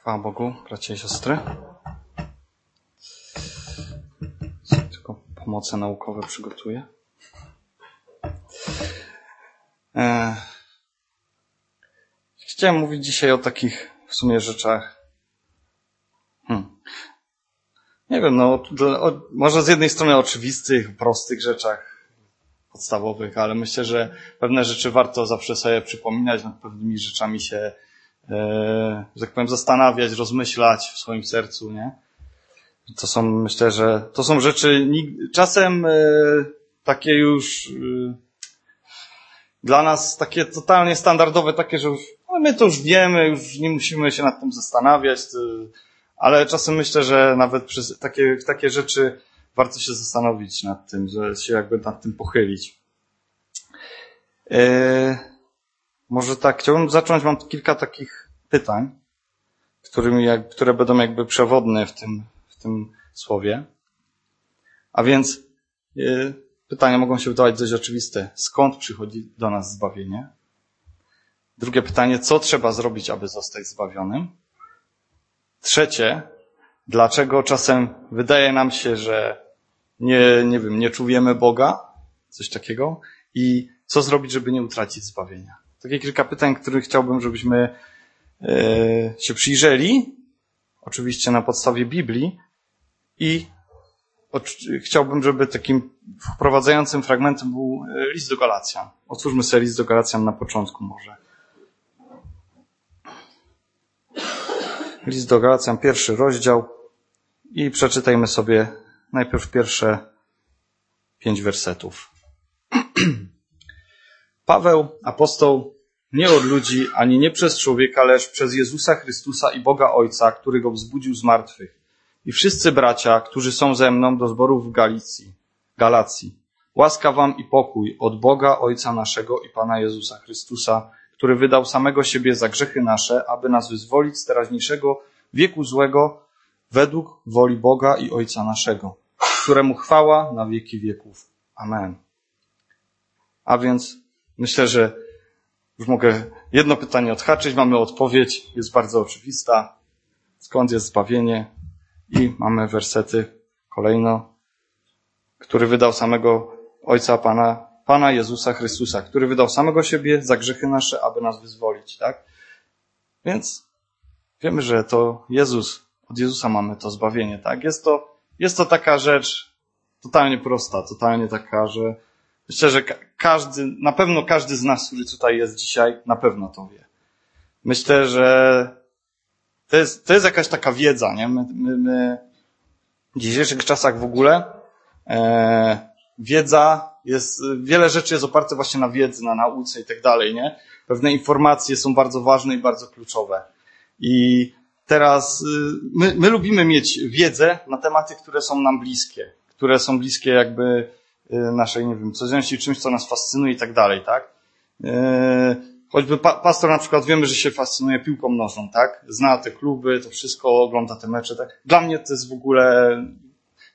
Chwała Bogu, bracia i siostry. Tylko pomoce naukowe przygotuję. E, chciałem mówić dzisiaj o takich w sumie rzeczach. Hmm. Nie wiem, no, może z jednej strony oczywistych, prostych rzeczach podstawowych, ale myślę, że pewne rzeczy warto zawsze sobie przypominać, nad pewnymi rzeczami się że tak powiem, zastanawiać, rozmyślać w swoim sercu, nie? To są, myślę, że to są rzeczy czasem e, takie już e, dla nas takie totalnie standardowe, takie, że no my to już wiemy, już nie musimy się nad tym zastanawiać, ale czasem myślę, że nawet przez takie, takie rzeczy warto się zastanowić nad tym, że się jakby nad tym pochylić. Może tak, chciałbym zacząć, mam kilka takich pytań, którymi, które będą jakby przewodne w tym, w tym słowie. A więc yy, pytania mogą się wydawać dość oczywiste. Skąd przychodzi do nas zbawienie? Drugie pytanie, co trzeba zrobić, aby zostać zbawionym? Trzecie, dlaczego czasem wydaje nam się, że nie, nie wiem, nie czujemy Boga? Coś takiego. I co zrobić, żeby nie utracić zbawienia? Takie kilka pytań, których chciałbym, żebyśmy się przyjrzeli, oczywiście na podstawie Biblii i chciałbym, żeby takim wprowadzającym fragmentem był e, list do Galacjan. Otwórzmy sobie list do Galacjan na początku może. List do Galacjan, pierwszy rozdział i przeczytajmy sobie najpierw pierwsze pięć wersetów. Paweł, apostoł, nie od ludzi, ani nie przez człowieka, lecz przez Jezusa Chrystusa i Boga Ojca, który go wzbudził z martwych. I wszyscy bracia, którzy są ze mną do zborów w Galicji, Galacji. Łaska wam i pokój od Boga Ojca naszego i Pana Jezusa Chrystusa, który wydał samego siebie za grzechy nasze, aby nas wyzwolić z teraźniejszego wieku złego według woli Boga i Ojca naszego, któremu chwała na wieki wieków. Amen. A więc Myślę, że już mogę jedno pytanie odhaczyć. Mamy odpowiedź, jest bardzo oczywista. Skąd jest zbawienie? I mamy wersety kolejno, który wydał samego Ojca Pana, Pana Jezusa Chrystusa, który wydał samego siebie za grzechy nasze, aby nas wyzwolić, tak? Więc wiemy, że to Jezus, od Jezusa mamy to zbawienie, tak? Jest to, jest to taka rzecz totalnie prosta, totalnie taka, że Myślę, że każdy, na pewno każdy z nas, który tutaj jest dzisiaj, na pewno to wie. Myślę, że to jest, to jest jakaś taka wiedza, nie? My, my, my w dzisiejszych czasach w ogóle e, wiedza jest, wiele rzeczy jest oparte właśnie na wiedzy, na nauce i tak dalej, nie? Pewne informacje są bardzo ważne i bardzo kluczowe. I teraz y, my, my lubimy mieć wiedzę na tematy, które są nam bliskie, które są bliskie jakby naszej, nie wiem, codzienności, czymś, co nas fascynuje i tak dalej, tak? Y, choćby pa pastor na przykład wiemy, że się fascynuje piłką nożną, tak? Zna te kluby, to wszystko, ogląda te mecze, tak? Dla mnie to jest w ogóle,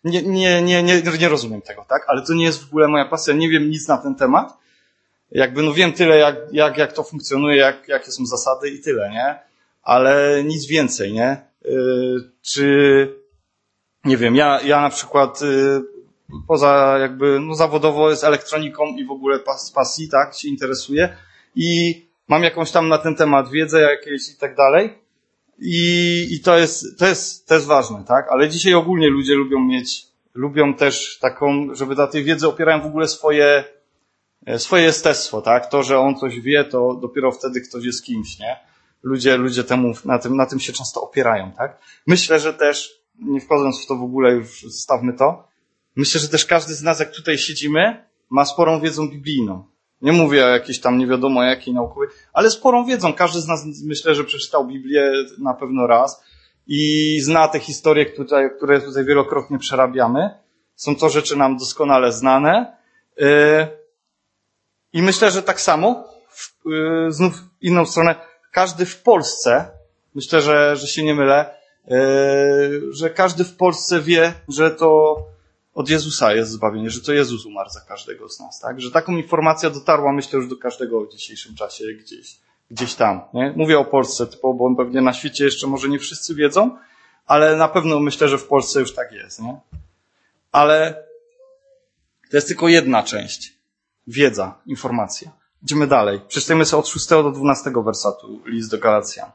nie, nie, nie, nie, nie rozumiem tego, tak? Ale to nie jest w ogóle moja pasja, nie wiem nic na ten temat. Jakby, no wiem tyle, jak, jak, jak to funkcjonuje, jak, jakie są zasady i tyle, nie? Ale nic więcej, nie? Yy, czy, nie wiem, ja, ja na przykład, yy, poza jakby, no zawodowo jest elektroniką i w ogóle z pasji, tak, się interesuje i mam jakąś tam na ten temat wiedzę jakieś i tak dalej. I, i to jest, to jest, to jest ważne, tak? Ale dzisiaj ogólnie ludzie lubią mieć, lubią też taką, żeby dla tej wiedzy opierają w ogóle swoje, e, swoje jestestwo, tak? To, że on coś wie, to dopiero wtedy ktoś jest kimś, nie? Ludzie, ludzie temu, na tym, na tym się często opierają, tak? Myślę, że też, nie wchodząc w to w ogóle, już zostawmy to, Myślę, że też każdy z nas, jak tutaj siedzimy, ma sporą wiedzą biblijną. Nie mówię o jakiejś tam nie wiadomo jakiej naukowej, ale sporą wiedzą. Każdy z nas myślę, że przeczytał Biblię na pewno raz i zna te historie, które, które tutaj wielokrotnie przerabiamy. Są to rzeczy nam doskonale znane. Y, I myślę, że tak samo, y, znów inną stronę, każdy w Polsce, myślę, że, że się nie mylę, y, że każdy w Polsce wie, że to od Jezusa jest zbawienie, że to Jezus umarł za każdego z nas, tak? Że taką informację dotarła, myślę, już do każdego w dzisiejszym czasie gdzieś, gdzieś tam. Nie? Mówię o Polsce typowo, bo pewnie na świecie jeszcze może nie wszyscy wiedzą, ale na pewno myślę, że w Polsce już tak jest. Nie? Ale to jest tylko jedna część. Wiedza, informacja. Idziemy dalej. Przeczytajmy sobie od 6 do 12 wersatu list do Galacjan.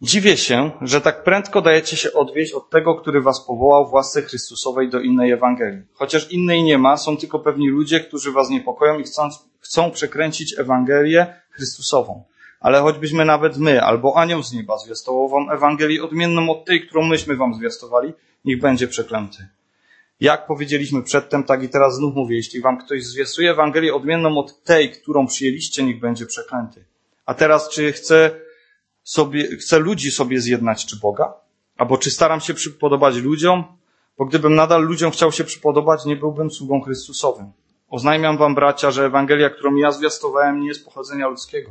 Dziwię się, że tak prędko dajecie się odwieść od tego, który was powołał w łasce Chrystusowej do innej Ewangelii. Chociaż innej nie ma, są tylko pewni ludzie, którzy was niepokoją i chcą, chcą przekręcić Ewangelię Chrystusową. Ale choćbyśmy nawet my, albo anioł z nieba zwiastował wam Ewangelię odmienną od tej, którą myśmy wam zwiastowali, niech będzie przeklęty. Jak powiedzieliśmy przedtem, tak i teraz znów mówię, jeśli wam ktoś zwiastuje Ewangelię odmienną od tej, którą przyjęliście, niech będzie przeklęty. A teraz, czy chcę sobie, chcę ludzi sobie zjednać, czy Boga? Albo czy staram się przypodobać ludziom? Bo gdybym nadal ludziom chciał się przypodobać, nie byłbym sługą Chrystusowym. Oznajmiam wam, bracia, że Ewangelia, którą ja zwiastowałem, nie jest pochodzenia ludzkiego.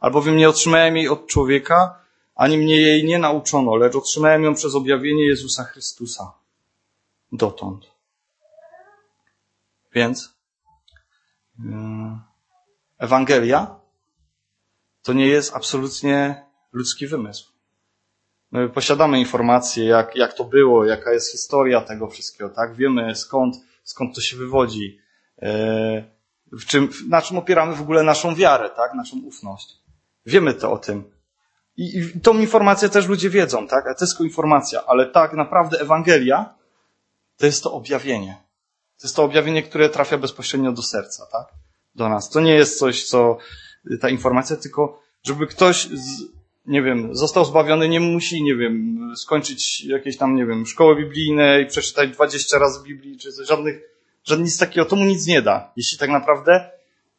Albowiem nie otrzymałem jej od człowieka, ani mnie jej nie nauczono, lecz otrzymałem ją przez objawienie Jezusa Chrystusa. Dotąd. Więc yy, Ewangelia to nie jest absolutnie ludzki wymysł. My posiadamy informacje, jak, jak to było, jaka jest historia tego wszystkiego, tak? Wiemy skąd, skąd to się wywodzi, e, w czym, na czym opieramy w ogóle naszą wiarę, tak? Naszą ufność. Wiemy to o tym. I, I tą informację też ludzie wiedzą, tak? To jest informacja, ale tak naprawdę Ewangelia to jest to objawienie. To jest to objawienie, które trafia bezpośrednio do serca, tak? Do nas. To nie jest coś, co ta informacja, tylko żeby ktoś z, nie wiem, został zbawiony, nie musi, nie wiem, skończyć jakieś tam, nie wiem, szkoły biblijne i przeczytać 20 razy Biblii, czy żadnych, żadnych nic takiego, to mu nic nie da, jeśli tak naprawdę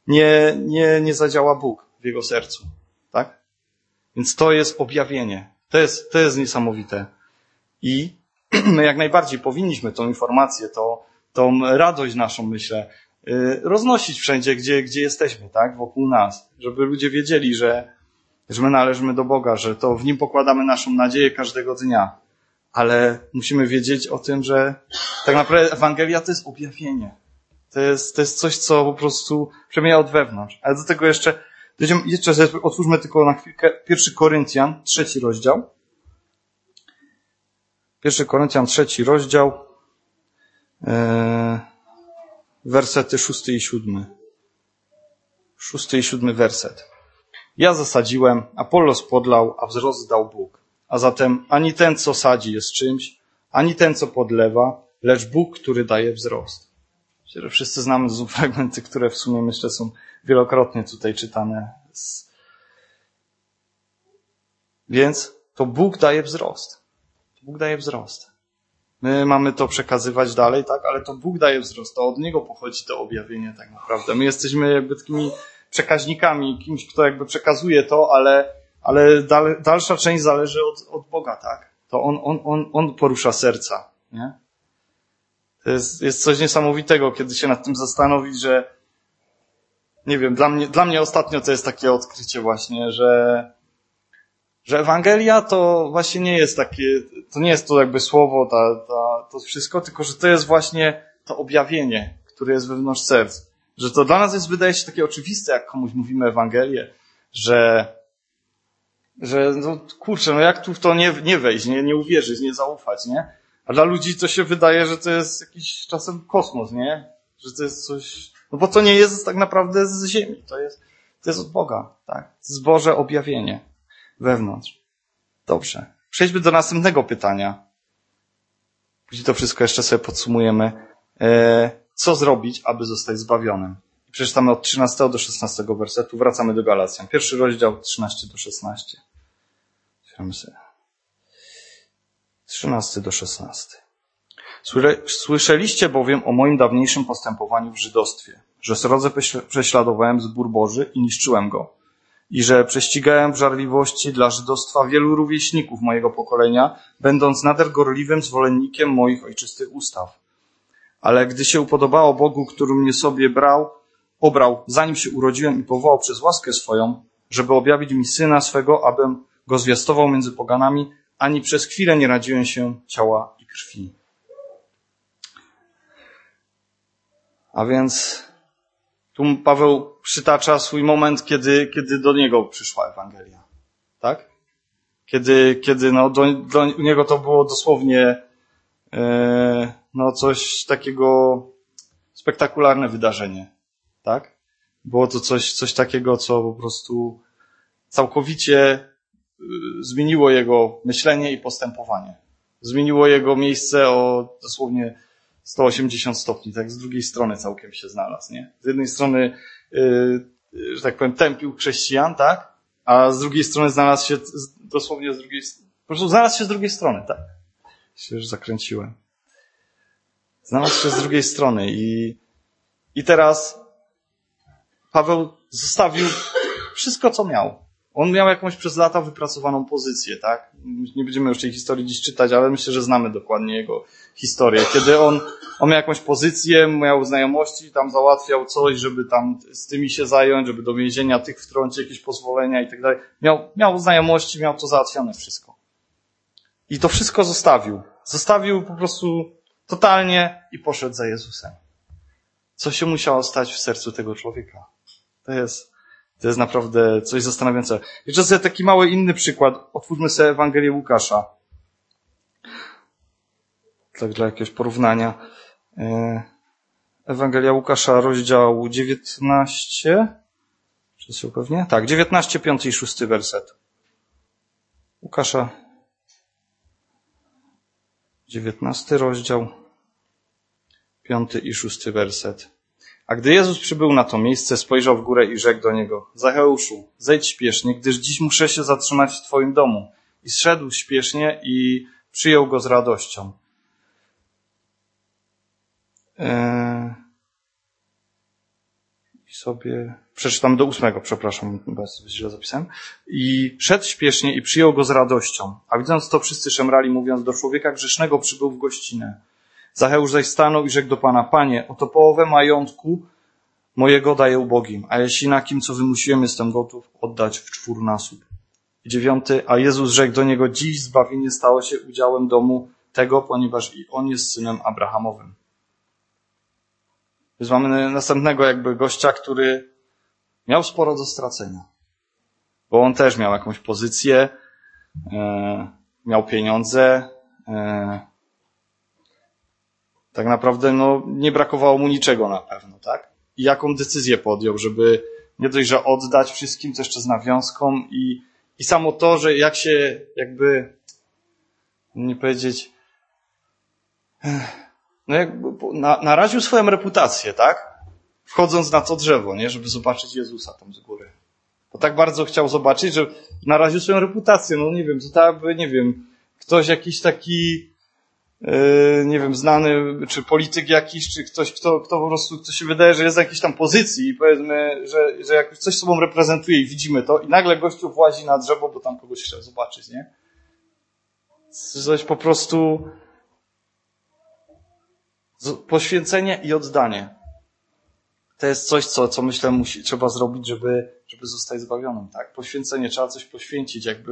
nie, nie, nie zadziała Bóg w jego sercu, tak? Więc to jest objawienie. To jest, to jest niesamowite. I my jak najbardziej powinniśmy tą informację, to, tą radość naszą, myślę, y, roznosić wszędzie, gdzie, gdzie jesteśmy, tak? Wokół nas. Żeby ludzie wiedzieli, że, że my należymy do Boga, że to w Nim pokładamy naszą nadzieję każdego dnia. Ale musimy wiedzieć o tym, że tak naprawdę Ewangelia to jest objawienie. To jest, to jest coś, co po prostu przemienia od wewnątrz. Ale do tego jeszcze, dojdziemy, jeszcze otwórzmy tylko na chwilkę pierwszy Koryntian, trzeci rozdział. Pierwszy Koryntian, trzeci rozdział, e, wersety szósty i siódmy. Szósty i siódmy werset. Ja zasadziłem, Apollos podlał, a wzrost dał Bóg. A zatem ani ten, co sadzi, jest czymś, ani ten, co podlewa, lecz Bóg, który daje wzrost. Myślę, że wszyscy znamy to fragmenty, które w sumie myślę są wielokrotnie tutaj czytane. Więc to Bóg daje wzrost. Bóg daje wzrost. My mamy to przekazywać dalej, tak, ale to Bóg daje wzrost. To od Niego pochodzi to objawienie tak naprawdę. My jesteśmy jakby takimi przekaźnikami, kimś, kto jakby przekazuje to, ale, ale dal, dalsza część zależy od, od Boga, tak? To on, on, on, on porusza serca, nie? To jest, jest coś niesamowitego, kiedy się nad tym zastanowić, że nie wiem, dla mnie, dla mnie ostatnio to jest takie odkrycie właśnie, że, że Ewangelia to właśnie nie jest takie, to nie jest to jakby słowo, ta, ta, to wszystko, tylko że to jest właśnie to objawienie, które jest wewnątrz serc. Że to dla nas jest, wydaje się, takie oczywiste, jak komuś mówimy Ewangelię, że, że no kurczę, no jak tu w to nie, nie wejść, nie, nie uwierzyć, nie zaufać, nie? A dla ludzi to się wydaje, że to jest jakiś czasem kosmos, nie? Że to jest coś, no bo to nie jest tak naprawdę z ziemi, to jest, to jest od Boga, tak? Z Boże objawienie wewnątrz. Dobrze. Przejdźmy do następnego pytania. Później to wszystko jeszcze sobie podsumujemy. Co zrobić, aby zostać zbawionym. Przeczytamy od 13 do 16 wersetu, wracamy do Galacjan. Pierwszy rozdział 13 do 16. Otwieramy sobie. 13 do 16. Słyszeliście bowiem o moim dawniejszym postępowaniu w żydostwie, że srodze prześladowałem zbór Boży i niszczyłem go, i że prześcigałem w żarliwości dla żydostwa wielu rówieśników mojego pokolenia, będąc nader gorliwym zwolennikiem moich ojczystych ustaw ale gdy się upodobało Bogu, który mnie sobie brał, obrał, zanim się urodziłem i powołał przez łaskę swoją, żeby objawić mi syna swego, abym go zwiastował między poganami, ani przez chwilę nie radziłem się ciała i krwi. A więc Tu Paweł przytacza swój moment, kiedy, kiedy do niego przyszła Ewangelia. Tak? Kiedy, kiedy no, do, do niego to było dosłownie no, coś takiego spektakularne wydarzenie. Tak? Było to coś, coś takiego, co po prostu całkowicie y, zmieniło jego myślenie i postępowanie. Zmieniło jego miejsce o dosłownie 180 stopni, tak z drugiej strony całkiem się znalazł, nie? Z jednej strony, yy, że tak powiem, tępił chrześcijan, tak? A z drugiej strony znalazł się dosłownie z drugiej, po prostu znalazł się z drugiej strony, tak? Się już zakręciłem. Znalazł się z drugiej strony i, i teraz Paweł zostawił wszystko, co miał. On miał jakąś przez lata wypracowaną pozycję, tak? Nie będziemy już tej historii dziś czytać, ale myślę, że znamy dokładnie jego historię. Kiedy on, on miał jakąś pozycję, miał znajomości, tam załatwiał coś, żeby tam z tymi się zająć, żeby do więzienia tych wtrącić jakieś pozwolenia i tak dalej. Miał, miał znajomości, miał to załatwione wszystko. I to wszystko zostawił. Zostawił po prostu totalnie i poszedł za Jezusem. Co się musiało stać w sercu tego człowieka? To jest, to jest naprawdę coś zastanawiającego. Jeszcze sobie taki mały inny przykład. Otwórzmy sobie Ewangelię Łukasza. Tak dla jakiegoś porównania. E, Ewangelia Łukasza, rozdział 19. Czy się pewnie? Tak, 19, 5 i 6 werset. Łukasza, 19 rozdział, 5 i 6 werset. A gdy Jezus przybył na to miejsce, spojrzał w górę i rzekł do niego, Zacheuszu, zejdź śpiesznie, gdyż dziś muszę się zatrzymać w twoim domu. I zszedł śpiesznie i przyjął go z radością. Eee... I sobie, przeczytam do ósmego, przepraszam, bez źle zapisałem. I szedł śpiesznie i przyjął go z radością. A widząc to, wszyscy szemrali, mówiąc, do człowieka grzesznego przybył w gościnę. Zacheusz zaś stanął i rzekł do Pana, Panie, oto połowę majątku mojego daję ubogim, a jeśli na kim, co wymusiłem, jestem gotów oddać w czwórnasób. Dziewiąty, a Jezus rzekł do niego, dziś zbawienie stało się udziałem domu tego, ponieważ i on jest synem Abrahamowym. Więc mamy następnego jakby gościa, który miał sporo do stracenia. Bo on też miał jakąś pozycję, e, miał pieniądze, e, tak naprawdę no, nie brakowało mu niczego na pewno, tak? I jaką decyzję podjął, żeby nie dość, że oddać wszystkim, to jeszcze z nawiązką i, i samo to, że jak się jakby, nie powiedzieć, no jakby na, naraził swoją reputację, tak? Wchodząc na to drzewo, nie? Żeby zobaczyć Jezusa tam z góry. Bo tak bardzo chciał zobaczyć, że naraził swoją reputację. No nie wiem, to tak by, nie wiem, ktoś jakiś taki, Yy, nie wiem, znany, czy polityk jakiś, czy ktoś, kto, kto po prostu, kto się wydaje, że jest w jakiejś tam pozycji i powiedzmy, że, że jakoś coś sobą reprezentuje i widzimy to i nagle gościu włazi na drzewo, bo tam kogoś chce zobaczyć, nie? Coś po prostu poświęcenie i oddanie. To jest coś, co, co myślę musi, trzeba zrobić, żeby, żeby zostać zbawionym, tak? Poświęcenie, trzeba coś poświęcić, jakby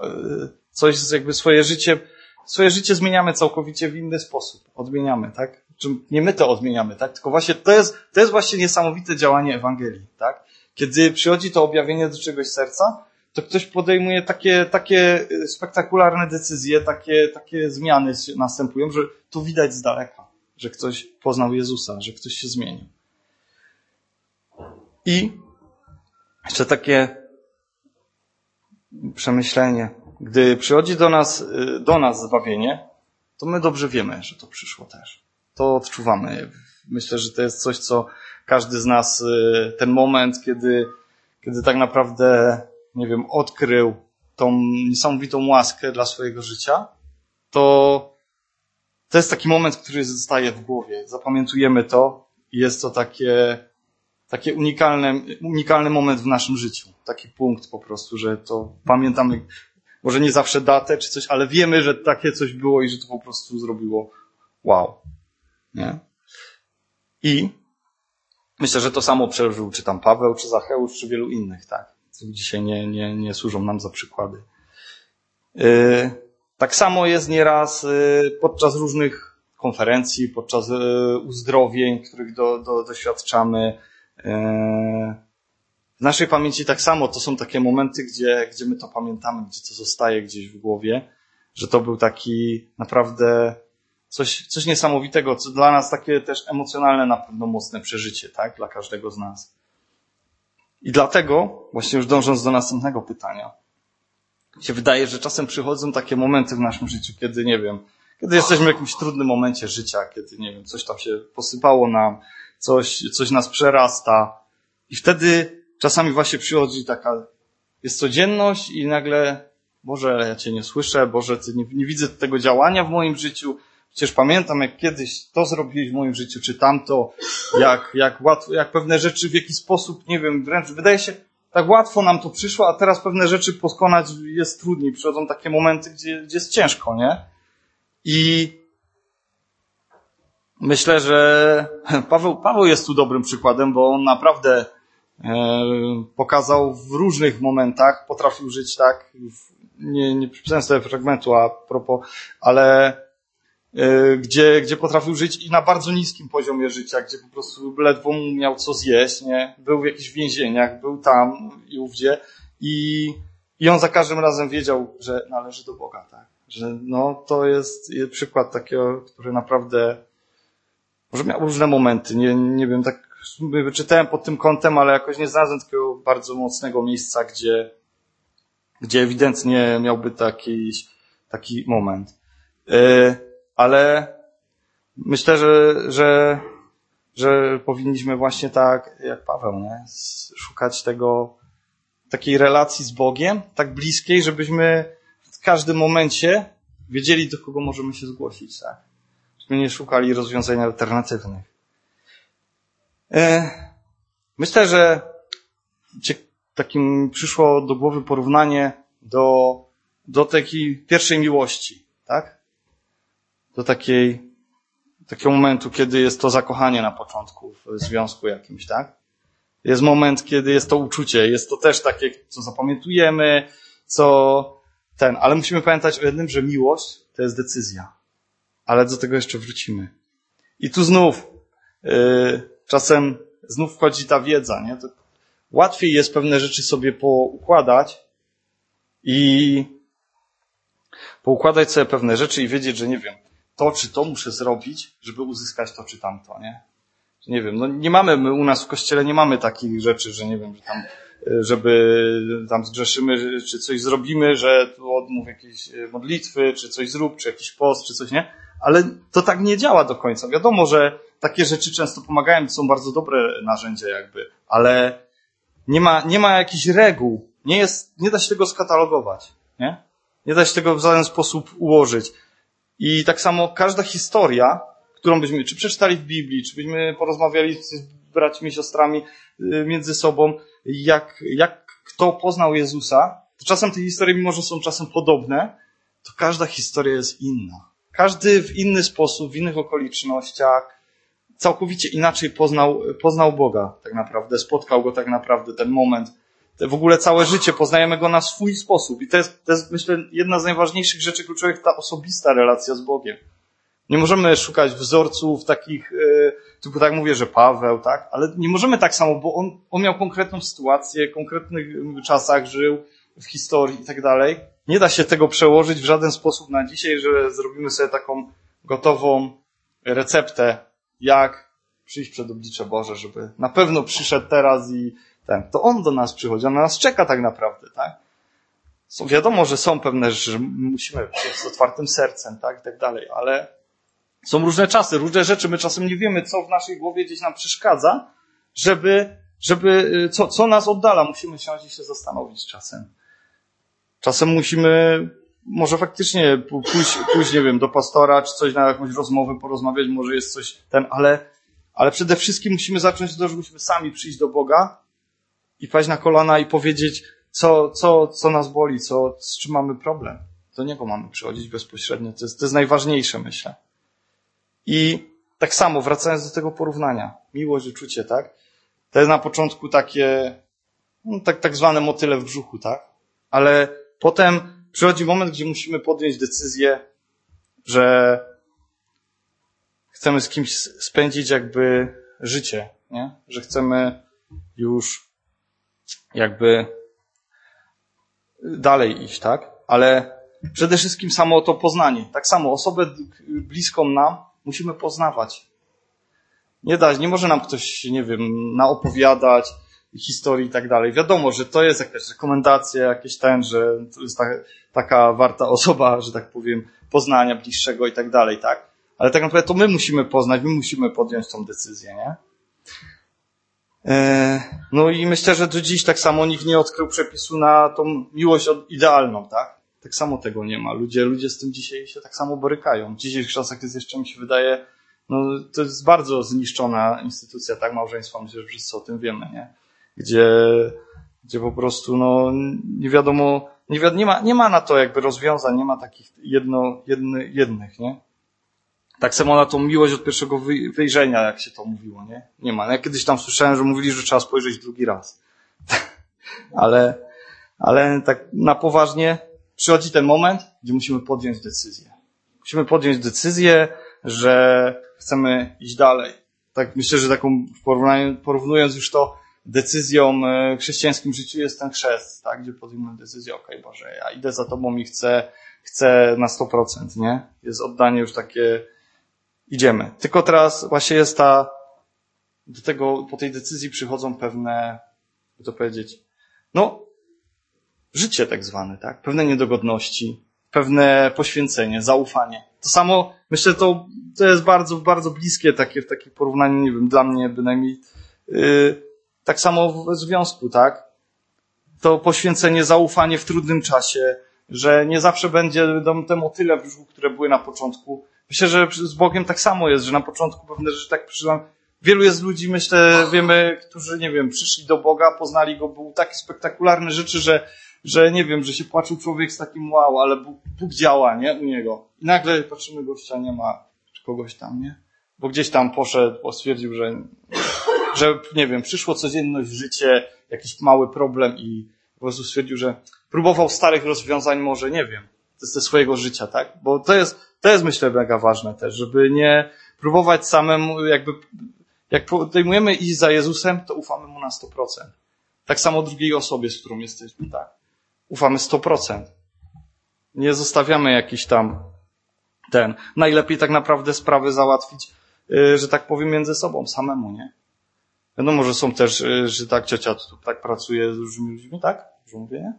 yy, coś, jakby swoje życie swoje życie zmieniamy całkowicie w inny sposób. Odmieniamy, tak? Nie my to odmieniamy, tak? Tylko właśnie to jest, to jest właśnie niesamowite działanie Ewangelii, tak? Kiedy przychodzi to objawienie do czegoś serca, to ktoś podejmuje takie, takie spektakularne decyzje, takie, takie zmiany następują, że to widać z daleka, że ktoś poznał Jezusa, że ktoś się zmienił. I jeszcze takie przemyślenie. Gdy przychodzi do nas, y, do nas zbawienie, to my dobrze wiemy, że to przyszło też. To odczuwamy. Myślę, że to jest coś, co każdy z nas, y, ten moment, kiedy, kiedy tak naprawdę, nie wiem, odkrył tą niesamowitą łaskę dla swojego życia, to to jest taki moment, który zostaje w głowie. Zapamiętujemy to jest to takie, takie unikalne, unikalny moment w naszym życiu. Taki punkt po prostu, że to pamiętamy może nie zawsze datę czy coś, ale wiemy, że takie coś było i że to po prostu zrobiło wow. Nie? I myślę, że to samo przeżył czy tam Paweł, czy Zacheusz, czy wielu innych, tak. Dzisiaj nie, nie, nie służą nam za przykłady. Yy, tak samo jest nieraz yy, podczas różnych konferencji, podczas yy, uzdrowień, których do, do, doświadczamy, w naszej pamięci tak samo to są takie momenty, gdzie, gdzie my to pamiętamy, gdzie to zostaje gdzieś w głowie, że to był taki naprawdę coś, coś niesamowitego, co dla nas takie też emocjonalne na pewno mocne przeżycie, tak? Dla każdego z nas. I dlatego, właśnie już dążąc do następnego pytania, się wydaje, że czasem przychodzą takie momenty w naszym życiu, kiedy, nie wiem, kiedy jesteśmy w jakimś trudnym momencie życia, kiedy, nie wiem, coś tam się posypało nam, coś, coś nas przerasta. I wtedy czasami właśnie przychodzi taka, jest codzienność i nagle, Boże, ja Cię nie słyszę, Boże, ty nie, nie widzę tego działania w moim życiu. Przecież pamiętam, jak kiedyś to zrobiłeś w moim życiu, czy tamto, jak, jak łatwo, jak pewne rzeczy w jakiś sposób, nie wiem, wręcz wydaje się, tak łatwo nam to przyszło, a teraz pewne rzeczy pokonać jest trudniej. Przychodzą takie momenty, gdzie, gdzie jest ciężko, nie? I myślę, że Paweł, Paweł jest tu dobrym przykładem, bo on naprawdę e, pokazał w różnych momentach, potrafił żyć tak, nie, nie przypisałem sobie fragmentu a propos, ale e, gdzie, gdzie potrafił żyć i na bardzo niskim poziomie życia, gdzie po prostu ledwo miał co zjeść, nie? Był w jakichś więzieniach, był tam i ówdzie i, i on za każdym razem wiedział, że należy do Boga, tak? Że no, to jest przykład takiego, który naprawdę, może miał różne momenty, nie, nie wiem, tak wyczytałem pod tym kątem, ale jakoś nie znalazłem takiego bardzo mocnego miejsca, gdzie, gdzie ewidentnie miałby taki, taki moment. Yy, ale myślę, że, że, że powinniśmy właśnie tak, jak Paweł, nie? szukać tego, takiej relacji z Bogiem, tak bliskiej, żebyśmy w każdym momencie wiedzieli, do kogo możemy się zgłosić, tak? Żebyśmy nie szukali rozwiązań alternatywnych. E, myślę, że takim przyszło do głowy porównanie do, do takiej pierwszej miłości, tak? Do takiej, takiego momentu, kiedy jest to zakochanie na początku w związku jakimś, tak? Jest moment, kiedy jest to uczucie, jest to też takie, co zapamiętujemy, co, ten, ale musimy pamiętać o jednym, że miłość to jest decyzja. Ale do tego jeszcze wrócimy. I tu znów, yy, czasem znów wchodzi ta wiedza, nie? To łatwiej jest pewne rzeczy sobie poukładać i poukładać sobie pewne rzeczy i wiedzieć, że nie wiem, to czy to muszę zrobić, żeby uzyskać to czy tamto, nie? Nie wiem, no nie mamy, my u nas w kościele nie mamy takich rzeczy, że nie wiem, że tam żeby tam zgrzeszymy, czy coś zrobimy, że tu odmów jakieś e, modlitwy, czy coś zrób, czy jakiś post, czy coś nie. Ale to tak nie działa do końca. Wiadomo, że takie rzeczy często pomagają, są bardzo dobre narzędzia jakby, ale nie ma, nie ma jakichś reguł. Nie jest, nie da się tego skatalogować, nie? Nie da się tego w żaden sposób ułożyć. I tak samo każda historia, którą byśmy, czy przeczytali w Biblii, czy byśmy porozmawiali z braćmi, siostrami y, między sobą, jak, jak kto poznał Jezusa, to czasem te historie, mimo że są czasem podobne, to każda historia jest inna. Każdy w inny sposób, w innych okolicznościach, całkowicie inaczej poznał, poznał Boga tak naprawdę, spotkał Go tak naprawdę, ten moment. W ogóle całe życie poznajemy Go na swój sposób. I to jest, to jest myślę, jedna z najważniejszych rzeczy kluczowych, ta osobista relacja z Bogiem. Nie możemy szukać wzorców takich, e, tylko tak mówię, że Paweł, tak? Ale nie możemy tak samo, bo on, on miał konkretną sytuację, w konkretnych czasach żył, w historii i tak dalej. Nie da się tego przełożyć w żaden sposób na dzisiaj, że zrobimy sobie taką gotową receptę, jak przyjść przed oblicze Boże, żeby na pewno przyszedł teraz i ten. To On do nas przychodzi, On na nas czeka tak naprawdę, tak? So, wiadomo, że są pewne rzeczy, że musimy z otwartym sercem, tak, i tak dalej, ale są różne czasy, różne rzeczy. My czasem nie wiemy, co w naszej głowie gdzieś nam przeszkadza, żeby, żeby, y, co, co nas oddala. Musimy siąść i się zastanowić czasem. Czasem musimy, może faktycznie pójść, pójść, nie wiem, do pastora, czy coś na jakąś rozmowę porozmawiać, może jest coś ten, ale, ale przede wszystkim musimy zacząć od tego, że musimy sami przyjść do Boga i paść na kolana i powiedzieć, co, co, co nas boli, co, z czym mamy problem. Do Niego mamy przychodzić bezpośrednio. To jest, to jest najważniejsze, myślę. I tak samo, wracając do tego porównania, miłość, uczucie, tak? To jest na początku takie, no, tak, tak zwane motyle w brzuchu, tak? Ale potem przychodzi moment, gdzie musimy podjąć decyzję, że chcemy z kimś spędzić jakby życie, nie? Że chcemy już jakby dalej iść, tak? Ale przede wszystkim samo to poznanie. Tak samo osobę bliską nam musimy poznawać. Nie dać, nie może nam ktoś, nie wiem, naopowiadać historii i tak dalej. Wiadomo, że to jest jakaś rekomendacja, jakieś ten, że to jest ta, taka warta osoba, że tak powiem, poznania bliższego i tak dalej, tak? Ale tak naprawdę to my musimy poznać, my musimy podjąć tą decyzję, nie? E, no i myślę, że do dziś tak samo nikt nie odkrył przepisu na tą miłość idealną, tak? Tak samo tego nie ma. Ludzie, ludzie z tym dzisiaj się tak samo borykają. W dzisiejszych czasach jest jeszcze, mi się wydaje, no to jest bardzo zniszczona instytucja, tak, małżeństwa. Myślę, że wszyscy o tym wiemy, nie? Gdzie, gdzie po prostu, no, nie wiadomo, nie, wi nie, ma, nie ma na to jakby rozwiązań, nie ma takich jedno, jedny, jednych, nie? Tak samo na tą miłość od pierwszego wyjrzenia, jak się to mówiło, nie? Nie ma. Ja kiedyś tam słyszałem, że mówili, że trzeba spojrzeć drugi raz. ale, ale tak na poważnie przychodzi ten moment, gdzie musimy podjąć decyzję. Musimy podjąć decyzję, że chcemy iść dalej. Tak myślę, że taką porównując już to decyzją w chrześcijańskim życiu jest ten chrzest, tak? Gdzie podejmujemy decyzję, okej, okay, Boże, ja idę za Tobą i chcę, chcę na 100%, nie? Jest oddanie już takie, idziemy. Tylko teraz właśnie jest ta, do tego, po tej decyzji przychodzą pewne, jak to powiedzieć, no, życie tak zwane, tak? Pewne niedogodności, pewne poświęcenie, zaufanie. To samo, myślę, to, to jest bardzo, bardzo bliskie takie, w takim porównaniu, nie wiem, dla mnie bynajmniej, yy, tak samo w związku, tak? To poświęcenie, zaufanie w trudnym czasie, że nie zawsze będzie te motyle w brzuchu, które były na początku, Myślę, że z Bogiem tak samo jest, że na początku pewne rzeczy tak przyszłam. Wielu jest ludzi, myślę, wiemy, którzy, nie wiem, przyszli do Boga, poznali Go, był taki spektakularne rzeczy, że, że nie wiem, że się płaczył człowiek z takim wow, ale Bóg, Bóg działa, nie? U niego. I nagle patrzymy, gościa nie ma, czy kogoś tam, nie? Bo gdzieś tam poszedł, stwierdził, że, że, nie wiem, przyszło codzienność, życie, jakiś mały problem i po prostu stwierdził, że próbował starych rozwiązań, może, nie wiem, ze swojego życia, tak? Bo to jest, to jest myślę mega ważne też, żeby nie próbować samemu, jakby, jak podejmujemy iść za Jezusem, to ufamy Mu na 100%. Tak samo drugiej osobie, z którą jesteśmy, tak. Ufamy 100%. Nie zostawiamy jakiś tam ten. Najlepiej tak naprawdę sprawy załatwić, y, że tak powiem, między sobą, samemu, nie? Wiadomo, że są też, y, że tak ciocia tak pracuje z różnymi ludźmi, tak? Że mówię,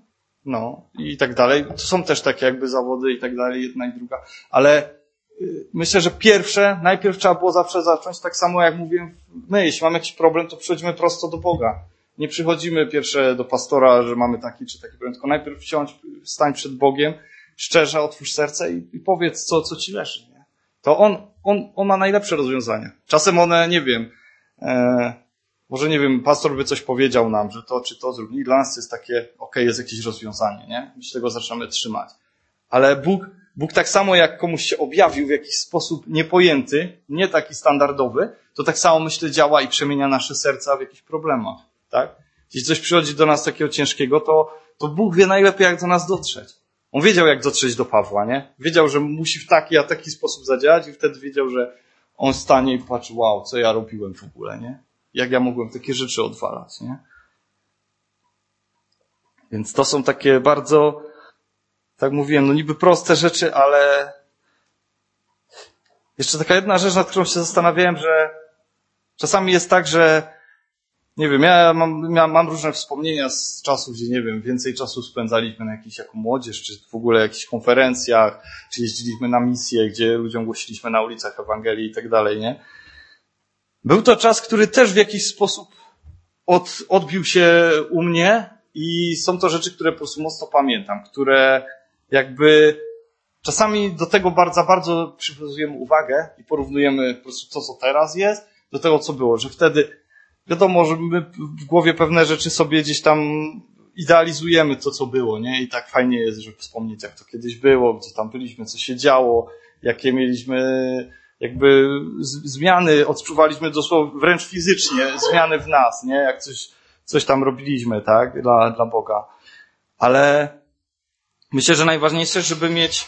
no i tak dalej. To są też takie jakby zawody i tak dalej, jedna i druga, ale y, myślę, że pierwsze, najpierw trzeba było zawsze zacząć tak samo jak mówiłem my, jeśli mamy jakiś problem, to przychodzimy prosto do Boga. Nie przychodzimy pierwsze do pastora, że mamy taki czy taki problem, tylko najpierw wsiąść, stań przed Bogiem, szczerze otwórz serce i, i powiedz, co, co ci leży, nie? To on, on, on ma najlepsze rozwiązania. Czasem one, nie wiem, e, może nie wiem, pastor by coś powiedział nam, że to czy to zrobili. Dla nas jest takie, okej, jest jakieś rozwiązanie, nie? My się tego zaczynamy trzymać. Ale Bóg, Bóg tak samo jak komuś się objawił w jakiś sposób niepojęty, nie taki standardowy, to tak samo myślę działa i przemienia nasze serca w jakichś problemach, tak? Jeśli coś przychodzi do nas takiego ciężkiego, to, to Bóg wie najlepiej, jak do nas dotrzeć. On wiedział, jak dotrzeć do Pawła, nie? Wiedział, że musi w taki, a taki sposób zadziałać i wtedy wiedział, że on stanie i patrzy, wow, co ja robiłem w ogóle, nie? Jak ja mogłem takie rzeczy odwalać, nie? Więc to są takie bardzo, tak mówiłem, no niby proste rzeczy, ale jeszcze taka jedna rzecz, nad którą się zastanawiałem, że czasami jest tak, że nie wiem, ja mam, ja mam różne wspomnienia z czasów, gdzie nie wiem, więcej czasu spędzaliśmy na jakiejś jako młodzież, czy w ogóle jakichś konferencjach, czy jeździliśmy na misje, gdzie ludziom głosiliśmy na ulicach Ewangelii i tak dalej, nie? Był to czas, który też w jakiś sposób od, odbił się u mnie i są to rzeczy, które po prostu mocno pamiętam, które jakby czasami do tego bardzo, bardzo przywiązujemy uwagę i porównujemy po prostu to, co teraz jest, do tego, co było, że wtedy wiadomo, że my w głowie pewne rzeczy sobie gdzieś tam idealizujemy to, co było, nie? I tak fajnie jest, żeby wspomnieć, jak to kiedyś było, gdzie tam byliśmy, co się działo, jakie mieliśmy jakby zmiany odczuwaliśmy dosłownie wręcz fizycznie, zmiany w nas, nie? Jak coś, coś tam robiliśmy, tak? Dla, dla Boga. Ale myślę, że najważniejsze, żeby mieć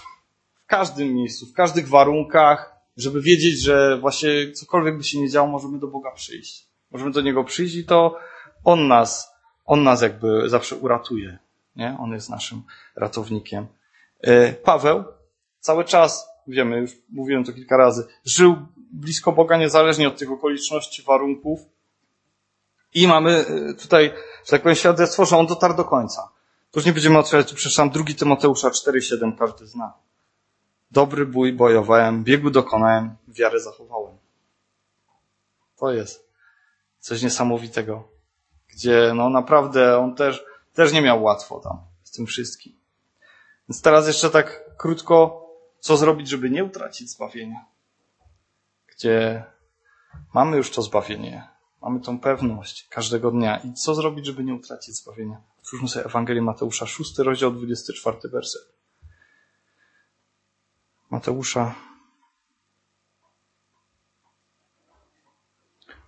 w każdym miejscu, w każdych warunkach, żeby wiedzieć, że właśnie cokolwiek by się nie działo, możemy do Boga przyjść. Możemy do Niego przyjść i to, On nas, on nas jakby zawsze uratuje. Nie? On jest naszym ratownikiem. E, Paweł cały czas, wiemy, już mówiłem to kilka razy, żył blisko Boga niezależnie od tych okoliczności, warunków. I mamy e, tutaj, że tak powiem, świadectwo, że on dotarł do końca. Później będziemy otwierać, przeczytam 2 Tymoteusza 4,7, każdy zna. Dobry bój bojowałem, biegu dokonałem, wiarę zachowałem. To jest coś niesamowitego, gdzie no naprawdę on też, też nie miał łatwo tam z tym wszystkim. Więc teraz jeszcze tak krótko, co zrobić, żeby nie utracić zbawienia. Gdzie mamy już to zbawienie, mamy tą pewność każdego dnia. I co zrobić, żeby nie utracić zbawienia? Otwórzmy sobie Ewangelię Mateusza, 6 rozdział, 24 werset. Mateusza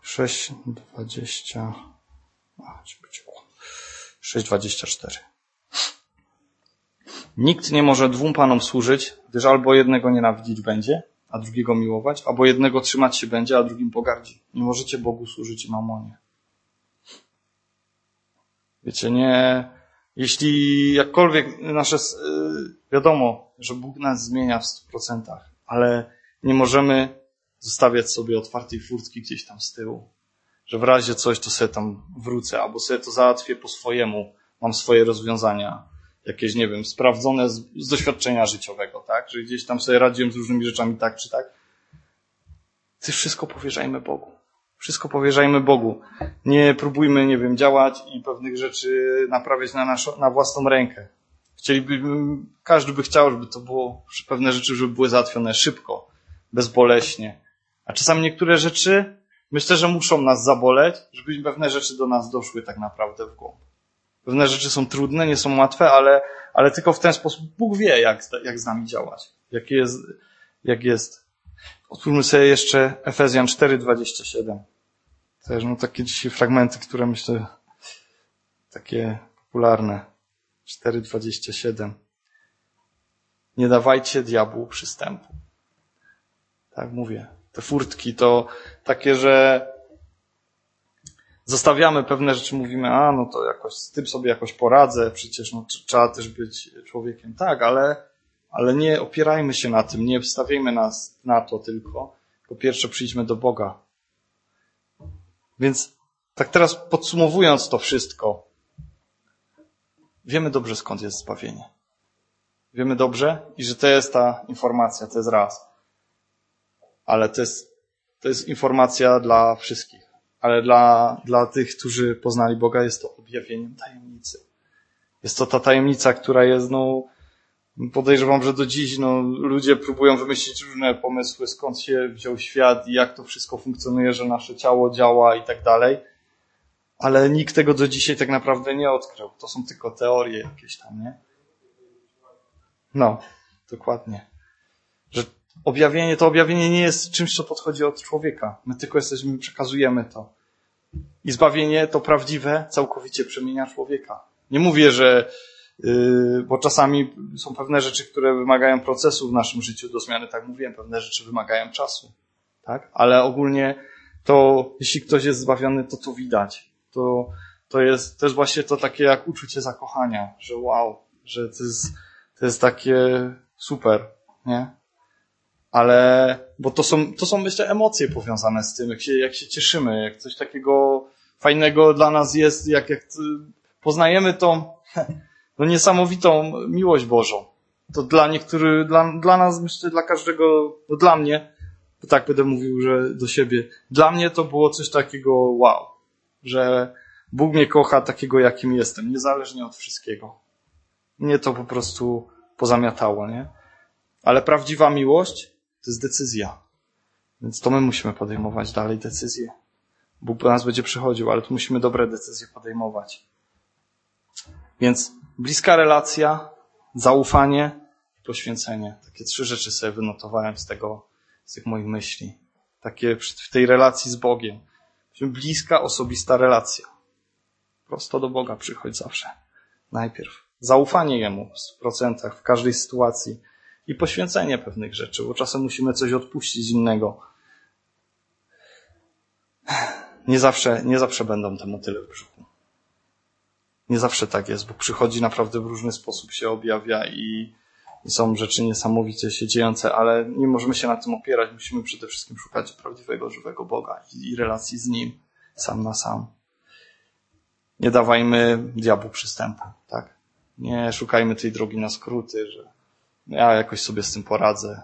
6, 20, 6, 24. Nikt nie może dwóm panom służyć, gdyż albo jednego nienawidzić będzie, a drugiego miłować, albo jednego trzymać się będzie, a drugim pogardzi. Nie możecie Bogu służyć i mamonie. Wiecie, nie, jeśli jakkolwiek nasze, wiadomo, że Bóg nas zmienia w stu procentach, ale nie możemy zostawiać sobie otwartej furtki gdzieś tam z tyłu. Że w razie coś, to sobie tam wrócę, albo sobie to załatwię po swojemu. Mam swoje rozwiązania, jakieś, nie wiem, sprawdzone z, z doświadczenia życiowego, tak? Że gdzieś tam sobie radziłem z różnymi rzeczami tak czy tak. Ty wszystko powierzajmy Bogu. Wszystko powierzajmy Bogu. Nie próbujmy, nie wiem, działać i pewnych rzeczy naprawiać na, naszą, na własną rękę. Chcieliby, każdy by chciał, żeby to było, pewne rzeczy, żeby były załatwione szybko, bezboleśnie. A czasami niektóre rzeczy, myślę, że muszą nas zaboleć, żeby pewne rzeczy do nas doszły tak naprawdę w głąb. Pewne rzeczy są trudne, nie są łatwe, ale, ale tylko w ten sposób Bóg wie, jak, jak z nami działać. Jak jest, jak jest. Otwórzmy sobie jeszcze Efezjan 4,27. Też no takie dzisiaj fragmenty, które myślę takie popularne. 4,27. Nie dawajcie diabłu przystępu. Tak mówię. Te furtki to takie, że zostawiamy pewne rzeczy, mówimy, a no to jakoś z tym sobie jakoś poradzę, przecież no, trzeba też być człowiekiem. Tak, ale, ale nie opierajmy się na tym, nie wstawiajmy nas na to tylko. Po pierwsze przyjdźmy do Boga. Więc tak teraz podsumowując to wszystko, wiemy dobrze skąd jest zbawienie. Wiemy dobrze i że to jest ta informacja, to jest raz. Ale to jest, to jest informacja dla wszystkich. Ale dla, dla tych, którzy poznali Boga, jest to objawieniem tajemnicy. Jest to ta tajemnica, która jest, no, podejrzewam, że do dziś, no, ludzie próbują wymyślić różne pomysły, skąd się wziął świat i jak to wszystko funkcjonuje, że nasze ciało działa i tak dalej. Ale nikt tego do dzisiaj tak naprawdę nie odkrył. To są tylko teorie jakieś tam, nie? No, dokładnie. Objawienie, to objawienie nie jest czymś, co podchodzi od człowieka. My tylko jesteśmy, przekazujemy to. I zbawienie to prawdziwe całkowicie przemienia człowieka. Nie mówię, że, yy, bo czasami są pewne rzeczy, które wymagają procesu w naszym życiu do zmiany, tak mówiłem, pewne rzeczy wymagają czasu. Tak? Ale ogólnie to, jeśli ktoś jest zbawiony, to to widać. To, to jest, jest właśnie to takie jak uczucie zakochania, że wow, że to jest, to jest takie super, nie? Ale, bo to są, to są myślę emocje powiązane z tym, jak się, jak się cieszymy, jak coś takiego fajnego dla nas jest, jak, jak poznajemy tą, no niesamowitą miłość Bożą. To dla niektórych, dla, dla nas, myślę, dla każdego, no dla mnie, to tak będę mówił, że do siebie, dla mnie to było coś takiego wow, że Bóg mnie kocha takiego, jakim jestem, niezależnie od wszystkiego. Mnie to po prostu pozamiatało, nie? Ale prawdziwa miłość to jest decyzja. Więc to my musimy podejmować dalej decyzje. Bóg po nas będzie przychodził, ale tu musimy dobre decyzje podejmować. Więc bliska relacja, zaufanie i poświęcenie. Takie trzy rzeczy sobie wynotowałem z tego, z tych moich myśli. Takie w tej relacji z Bogiem. Bliska, osobista relacja. Prosto do Boga przychodź zawsze. Najpierw. Zaufanie Jemu w procentach, w każdej sytuacji i poświęcenie pewnych rzeczy, bo czasem musimy coś odpuścić innego. nie zawsze, nie zawsze będą te motyle w brzuchu. Nie zawsze tak jest, bo przychodzi naprawdę w różny sposób się objawia i, i są rzeczy niesamowicie się dziejące, ale nie możemy się na tym opierać. Musimy przede wszystkim szukać prawdziwego, żywego Boga i, i relacji z Nim, sam na sam. Nie dawajmy diabłu przystępu, tak? Nie szukajmy tej drogi na skróty, że ja jakoś sobie z tym poradzę.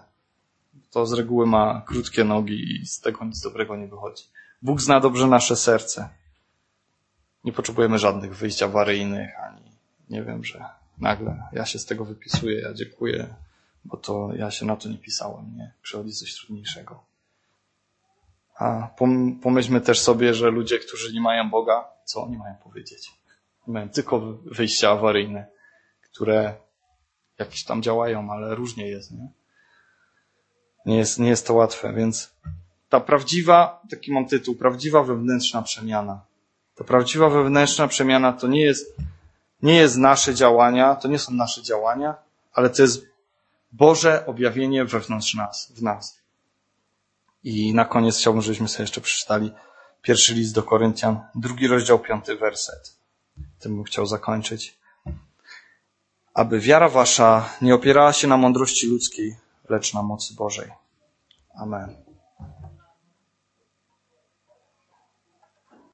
To z reguły ma krótkie nogi i z tego nic dobrego nie wychodzi. Bóg zna dobrze nasze serce. Nie potrzebujemy żadnych wyjść awaryjnych, ani nie wiem, że nagle ja się z tego wypisuję, ja dziękuję, bo to ja się na to nie pisałem, nie? Przychodzi coś trudniejszego. A pomyślmy też sobie, że ludzie, którzy nie mają Boga, co oni mają powiedzieć? Mają tylko wyjścia awaryjne, które jakieś tam działają, ale różnie jest, nie? Nie jest, nie jest to łatwe, więc ta prawdziwa, taki mam tytuł, prawdziwa wewnętrzna przemiana. Ta prawdziwa wewnętrzna przemiana to nie jest, nie jest nasze działania, to nie są nasze działania, ale to jest Boże objawienie wewnątrz nas, w nas. I na koniec chciałbym, żebyśmy sobie jeszcze przeczytali pierwszy list do Koryntian, drugi rozdział, piąty werset. Tym bym chciał zakończyć. Aby wiara wasza nie opierała się na mądrości ludzkiej, lecz na mocy Bożej. Amen.